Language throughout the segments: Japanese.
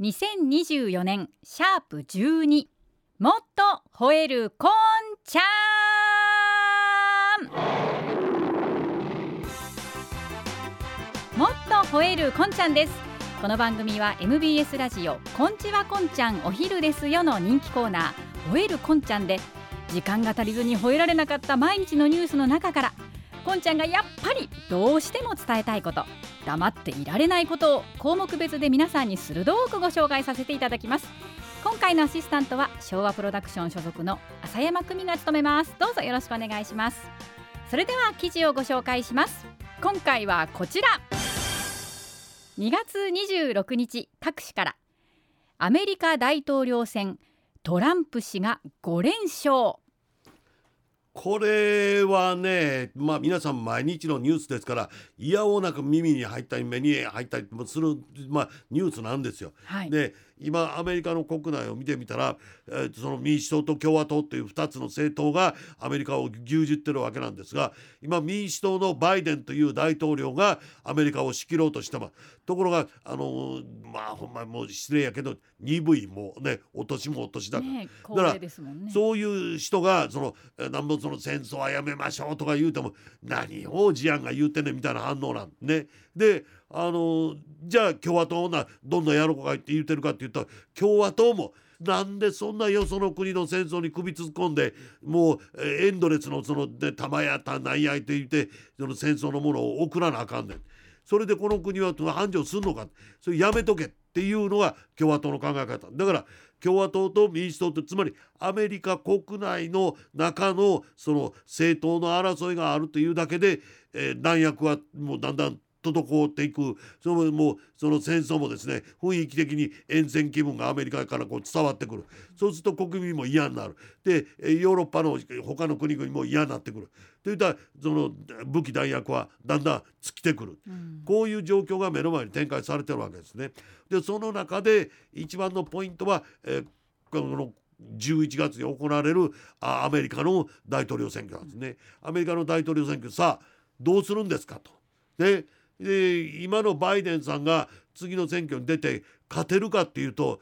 2024年シャープ12もっと吠えるこんちゃんもっと吠えるこんちゃんです。この番組は MBS ラジオこんちはこんちゃんお昼ですよの人気コーナー吠えるこんちゃんで時間が足りずに吠えられなかった毎日のニュースの中からこんちゃんがやっぱりどうしても伝えたいこと黙っていられないことを項目別で皆さんに鋭くご紹介させていただきます。今回のアシスタントは昭和プロダクション所属の浅山久美が務めます。どうぞよろしくお願いします。それでは記事をご紹介します。今回はこちら。2月26日各紙から。アメリカ大統領選トランプ氏が5連勝。これはね、まあ、皆さん毎日のニュースですからいやおうなく耳に入ったり目に入ったりもする、まあ、ニュースなんですよ。はい、で今アメリカの国内を見てみたら、えー、その民主党と共和党という2つの政党がアメリカを牛耳ってるわけなんですが今民主党のバイデンという大統領がアメリカを仕切ろうとしてますところがあのまあほんまもう失礼やけど鈍いもねお年もお年だから、ね、だからそういう人がそのなんぼその戦争はやめましょうとか言うても何を事案が言うてんねんみたいな反応なんね。であのじゃあ共和党などんなやろうかって言ってるかって言ったら共和党もなんでそんなよその国の戦争に首突っ込んでもうエンドレスのその、ね、弾やたなんやって言ってその戦争のものを送らなあかんねん。それでこの国は繁盛するのか？それやめとけっていうのが共和党の考え方。だから共和党と民主党ってつまりアメリカ国内の中のその政党の争いがあるというだけで、えー、弾薬はもうだんだん滞っていくそのもうその戦争もですね雰囲気的に厭戦気分がアメリカからこう伝わってくるそうすると国民も嫌になるでヨーロッパの他の国々も嫌になってくるといったその武器弾薬はだんだん尽きてくる、うん、こういう状況が目の前に展開されてるわけですね。でその中で一番のポイントは、えー、この11月に行われるアメリカの大統領選挙なんですね。アメリカの大統領選挙さあどうするんですかと。でで今のバイデンさんが次の選挙に出て勝てるかっていうと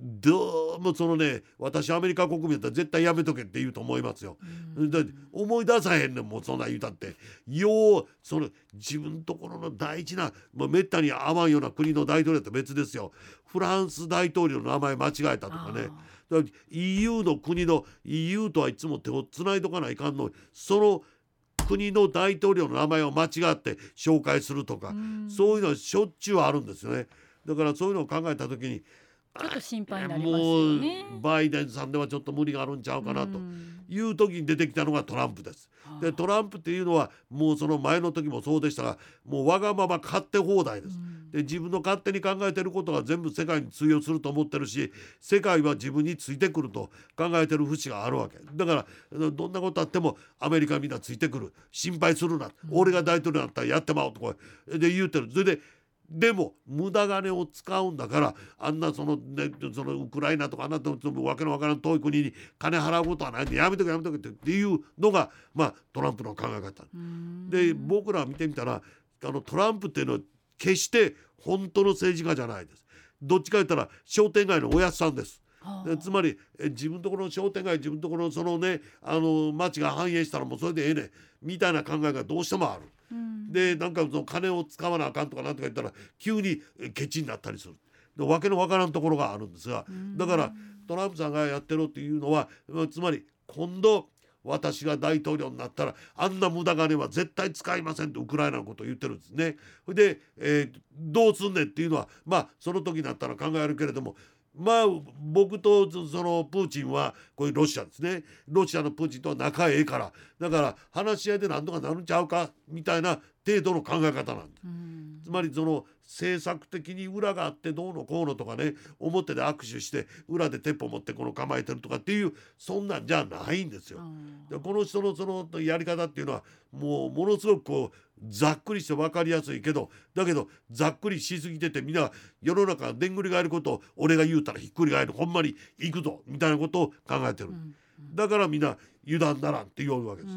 どうもそのね私アメリカ国民だったら絶対やめとけって言うと思いますよ。だ思い出さへんねんもうそんな言うたって。ようその自分ところの大事な、まあ、めったに合わんような国の大統領と別ですよ。フランス大統領の名前間違えたとかね。だから EU の国の EU とはいつも手をつないとかないかんのその国の大統領の名前を間違って紹介するとか、そういうのはしょっちゅうあるんですよね。だからそういうのを考えた時にちょっと心配になりますよね。もうバイデンさんではちょっと無理があるんちゃうかなという時に出てきたのがトランプです。でトランプっていうのはもうその前の時もそうでしたがもうわがまま勝手放題です。で自分の勝手に考えてることが全部世界に通用すると思ってるし世界は自分についてくると考えてる節があるわけ。だからどんなことあってもアメリカみんなついてくる。心配するな、俺が大統領になったらやってまおうとこで言うてる。それででも無駄金を使うんだからあんなその,、ね、そのウクライナとかあんなわけのわからん遠い国に金払うことはないんでやめとけやめとけっていうのが、まあ、トランプの考え方。で僕ら見てみたらあのトランプっていうのは決して本当の政治家じゃないです。どっちか言ったら商店街のおやつさんです。つまり自分ところの商店街自分ところのそのねあの町が繁栄したらもうそれでええねみたいな考えがどうしてもある。でなんかその金を使わなあかんとかなんとか言ったら急にケチになったりする。で訳のわからんところがあるんですがだからトランプさんがやってるっていうのはつまり今度私が大統領になったらあんな無駄金は絶対使いませんってウクライナのことを言ってるんですね。で、えー、どうすんねんっていうのはまあその時になったら考えるけれどもまあ僕とそのプーチンはこういうロシアですね。ロシアのプーチンとは仲ええから。だから話し合いで何とかなるんちゃうかみたいな程度の考え方なんで、つまりその政策的に裏があってどうのこうのとかね表で握手して裏で鉄砲持ってこの構えてるとかっていうそんなんじゃないんですよ。でこの人のそのやり方っていうのはもうものすごくこうざっくりして分かりやすいけどだけどざっくりしすぎててみんな世の中でんぐり返ることを俺が言うたらひっくり返るほんまに行くぞみたいなことを考えてる、だからみんな油断ならんって言うわけです。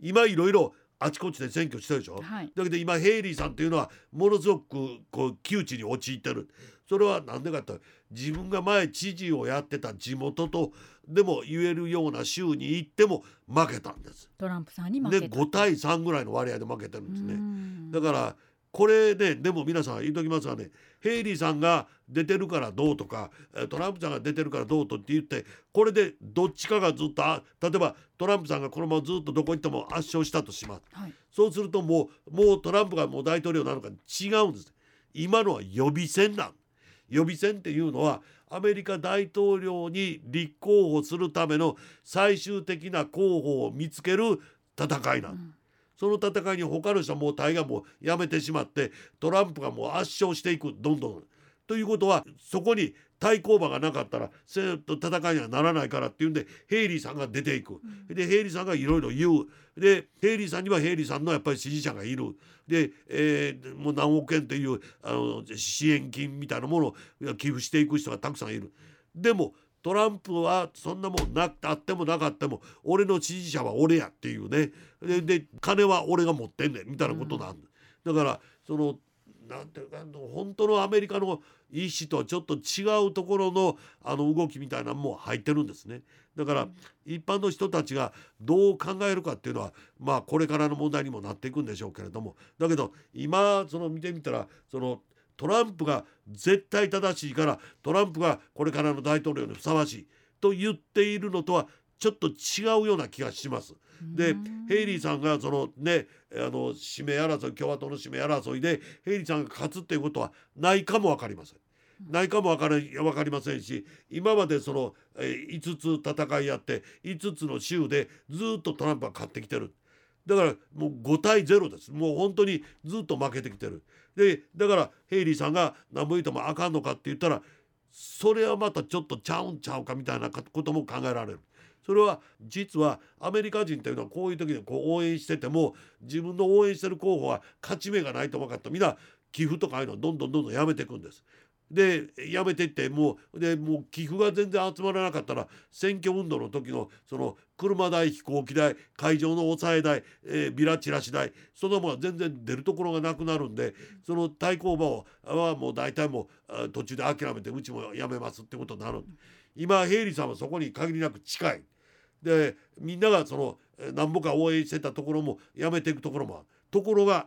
今いろいろあちこちで選挙してるでしょ、はい。だけど今ヘイリーさんっていうのはものすごくこう窮地に陥ってる。それは何でかって自分が前知事をやってた地元とでも言えるような州に行っても負けたんです。トランプさんに負でけた。5対3ぐらいの割合で負けてるんですね。うん。だからこれねでも皆さん言っときますがね。ヘイリーさんが出てるからどうとかえートランプさんが出てるからどうとって言ってこれでどっちかがずっとあ例えばトランプさんがこのままずっとどこ行っても圧勝したとします。はい。そうするともうもうトランプがもう大統領なのか違うんです。今のは予備選なん。予備選っていうのはアメリカ大統領に立候補するための最終的な候補を見つける戦いなん。うんその戦いに他の人はもう大概もうやめてしまってトランプがもう圧勝していくどんどん。ということはそこに対抗馬がなかったらせーっと戦いにはならないからっていうんでヘイリーさんが出ていく。でヘイリーさんがいろいろ言う。でヘイリーさんにはヘイリーさんのやっぱり支持者がいる。で、えーもう何億円というあの支援金みたいなものを寄付していく人がたくさんいる。でもトランプはそんなもんなあってもなかったも俺の支持者は俺やっていうね。で金は俺が持ってんねんみたいなことなんだ、だからそのなんていうかの本当のアメリカの意思とはちょっと違うところのあの動きみたいなのも入ってるんですね。だから一般の人たちがどう考えるかっていうのはまあこれからの問題にもなっていくんでしょうけれども。だけど今その見てみたらそのトランプが絶対正しいからトランプがこれからの大統領にふさわしいと言っているのとはちょっと違うような気がします。でヘイリーさんがそのねあの指名争い共和党の指名争いでヘイリーさんが勝つっていうことはないかも分かりません。ないかも分から分かりませんし今までその、えー5つ戦いやって5つの州でずっとトランプが勝ってきてる。だからもう5対0です。もう本当にずっと負けてきてる。でだからヘイリーさんが何も言うてもあかんのかって言ったらそれはまたちょっとちゃうんちゃうかみたいなことも考えられる。それは実はアメリカ人というのはこういう時にこう応援してても自分の応援してる候補は勝ち目がないと分かった。みんな寄付とかああいうのをどんどんどんどんやめていくんです。でやめてってもうでもう寄付が全然集まらなかったら選挙運動の時のその車代飛行機代会場の抑え代、えービラチラシ代そのものは全然出るところがなくなるんでその対抗馬をはもう大体もう途中で諦めてうちもやめますってことになる。今ヘイリーさんはそこに限りなく近い。でみんながそのえーなんぼか応援してたところもやめていくところもある。ところが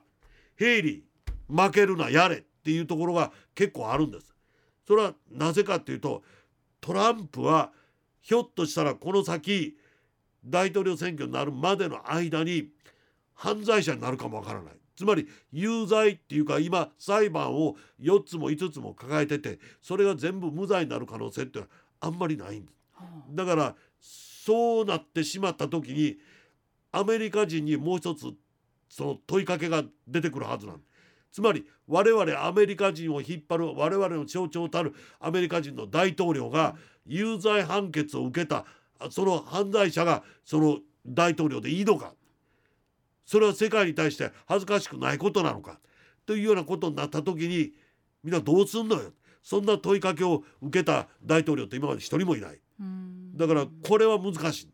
ヘイリー負けるなやれっていうところが結構あるんです。それはなぜかっていうとトランプはひょっとしたらこの先大統領選挙になるまでの間に犯罪者になるかもわからない。つまり有罪っていうか今裁判を4つも5つも抱えててそれが全部無罪になる可能性っていうのはあんまりないんです。はだからそうなってしまった時にアメリカ人にもう一つその問いかけが出てくるはずなんつまり我々アメリカ人を引っ張る我々の象徴たるアメリカ人の大統領が有罪判決を受けたあその犯罪者がその大統領でいいのか。それは世界に対して恥ずかしくないことなのか。というようなことになった時にみんなどうすんのよ。そんな問いかけを受けた大統領って今まで一人もいない。うん。だからこれは難しい。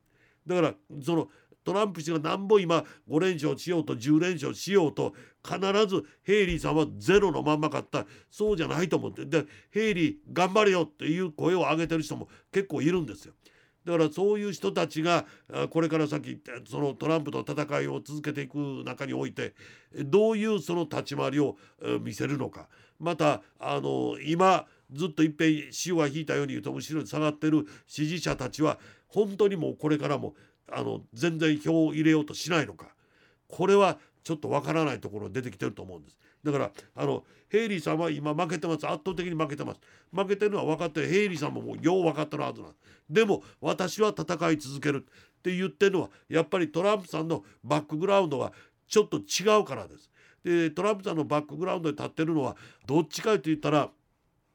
だからそのトランプ氏がなんぼ今5連勝しようと10連勝しようと必ずヘイリーさんはゼロのまんまかった。そうじゃないと思って。でヘイリー頑張れよっていう声を上げてる人も結構いるんですよ。だからそういう人たちがこれから先そのトランプと戦いを続けていく中においてどういうその立ち回りを見せるのか。またあの今ずっといっぺん潮が引いたように言うと後ろに下がってる支持者たちは本当にもうこれからもあの全然票を入れようとしないのか。これはちょっとわからないところ出てきてると思うんです。だからあのヘイリーさんは今負けてます。圧倒的に負けてます。負けてるのは分かってヘイリーさんももうよう分かってるはずなんでも私は戦い続ける。って言ってるのはやっぱりトランプさんのバックグラウンドがちょっと違うからです。でトランプさんのバックグラウンドに立ってるのはどっちかと言ったら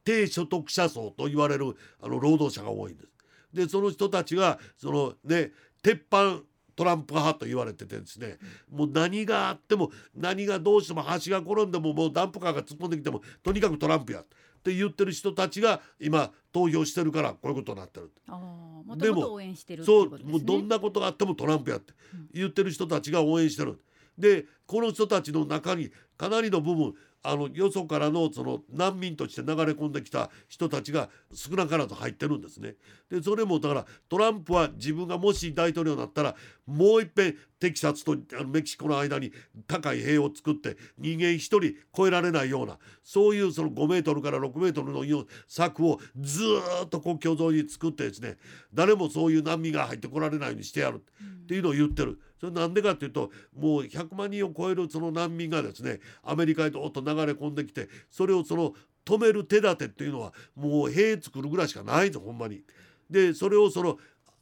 低所得者層と言われるあの労働者が多いんです。でその人たちがそのね鉄板トランプ派と言われててですねもう何があっても何がどうしても橋が転んでももうダンプカーが突っ込んできてもとにかくトランプやって言ってる人たちが今投票してるからこういうことになってる。でもともと応援してるっていそう。もうどんなことがあってもトランプやって言ってる人たちが応援してるでこの人たちの中にかなりの部分あのよそからのその難民として流れ込んできた人たちが少なからず入ってるんですね。でそれもだからトランプは自分がもし大統領になったらもういっぺんテキサスとメキシコの間に高い塀を作って人間一人越えられないようなそういうその5メートルから6メートルの柵をずっと国境沿いに作ってですね誰もそういう難民が入ってこられないようにしてやるっていうのを言ってる。それなんでかっていうともう100万人を超えるその難民がですねアメリカへどっと流流れ込んできてそれをその止める手立てっていうのはもう兵作るぐらいしかないぞほんまに。でそれをその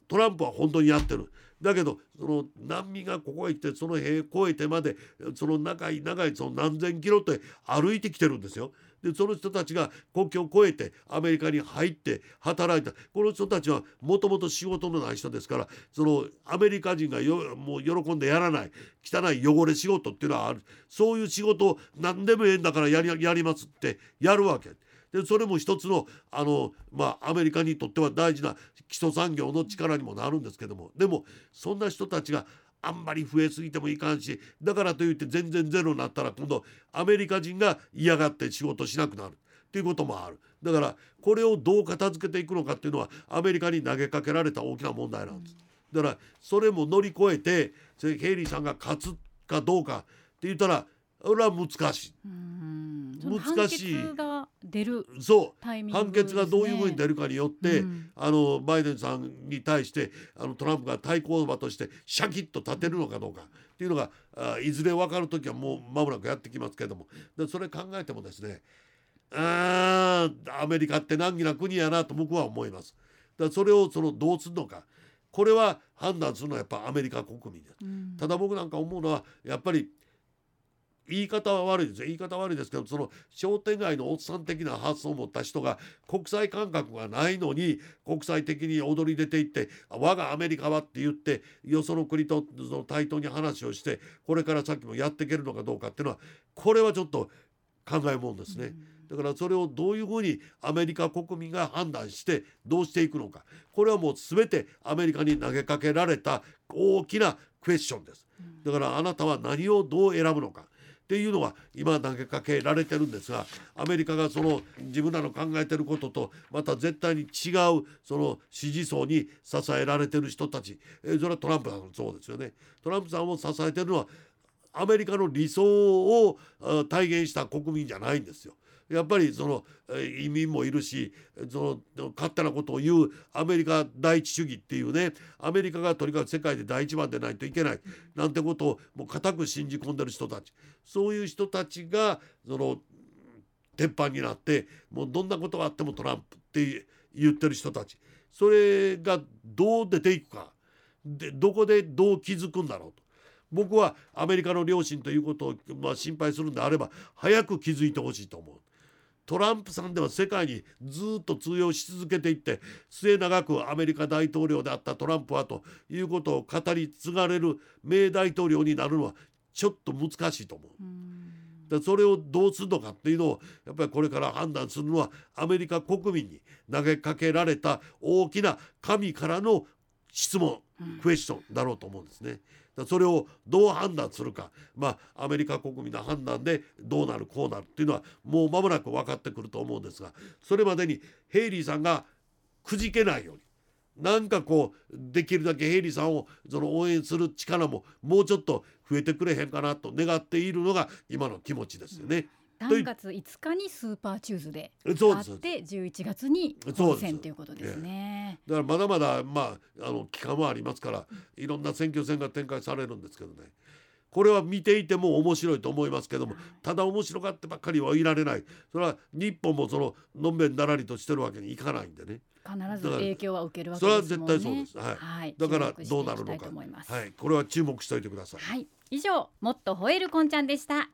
トランプは本当にやってる。だけどその難民がここへ来てその塀越えてまでその長い長いその何千キロって歩いてきてるんですよ。でその人たちが国境を越えてアメリカに入って働いた。この人たちはもともと仕事のない人ですからそのアメリカ人がよもう喜んでやらない汚い汚れ仕事っていうのはある。そういう仕事を何でもええんだからやりやりますってやるわけ。でそれも一つのあの、まあ、アメリカにとっては大事な基礎産業の力にもなるんですけども。でもそんな人たちがあんまり増えすぎてもいかんしだからといって全然ゼロになったら今度アメリカ人が嫌がって仕事しなくなる。っていうこともある。だからこれをどう片付けていくのかっていうのはアメリカに投げかけられた大きな問題なんです。だからそれも乗り越えてヘイリーさんが勝つかどうかって言ったらそれは難しい。難しい。出るそう。判決がどういうふうに出るかによって、うん、あのバイデンさんに対してあのトランプが対抗馬としてシャキッと立てるのかどうかっていうのがあいずれ分かる時はもう間もなくやってきますけれども。でそれ考えてもですねあアメリカって難儀な国やなと僕は思います。だそれをそのどうするのか。これは判断するのはやっぱアメリカ国民です。うん、ただ僕なんか思うのはやっぱり言い方は悪いですよ。言い方悪いですけどその商店街のおっさん的な発想を持った人が国際感覚がないのに国際的に踊り出ていって我がアメリカはって言ってよその国とその対等に話をしてこれから先もやっていけるのかどうかっていうのはこれはちょっと考えもんですね。だからそれをどういうふうにアメリカ国民が判断してどうしていくのか。これはもう全てアメリカに投げかけられた大きなクエスチョンです。だからあなたは何をどう選ぶのかっていうのは今投げかけられてるんですがアメリカがその自分らの考えてることとまた絶対に違うその支持層に支えられてる人たち、えそれはトランプさんもそうですよね。トランプさんを支えてるのはアメリカの理想を体現した国民じゃないんですよ。やっぱりその移民もいるしその勝手なことを言うアメリカ第一主義っていうねアメリカがとにかく世界で第一番でないといけないなんてことをもう固く信じ込んでる人たちそういう人たちがその鉄板になってもうどんなことがあってもトランプって言ってる人たちそれがどう出ていくかでどこでどう気づくんだろうと。僕はアメリカの両親ということを、まあ、心配するんであれば早く気づいてほしいと思う。トランプさんでは世界にずっと通用し続けていって末永くアメリカ大統領であったトランプはということを語り継がれる名大統領になるのはちょっと難しいと思う。でそれをどうするのかっていうのをやっぱりこれから判断するのはアメリカ国民に投げかけられた大きな神からの質問、クエスチョンだろうと思うんですね。それをどう判断するかまあアメリカ国民の判断でどうなるこうなるっていうのはもう間もなく分かってくると思うんですがそれまでにヘイリーさんがくじけないようになんかこうできるだけヘイリーさんをその応援する力ももうちょっと増えてくれへんかなと願っているのが今の気持ちですよね。3月5日にスーパーチューズデーあって11月に当選ということですね。だからまだまだまああの期間はありますからいろんな選挙戦が展開されるんですけどね。これは見ていても面白いと思いますけどもただ面白がってばっかりはいられない。それは日本もそののんべんだらりとしてるわけにいかないんでね。必ず影響は受けるわけですもんね。それは絶対そうです、はい、はい、だからどうなるのか。はい。これは注目しておいてください、はい、以上もっと吠えるこんちゃんでした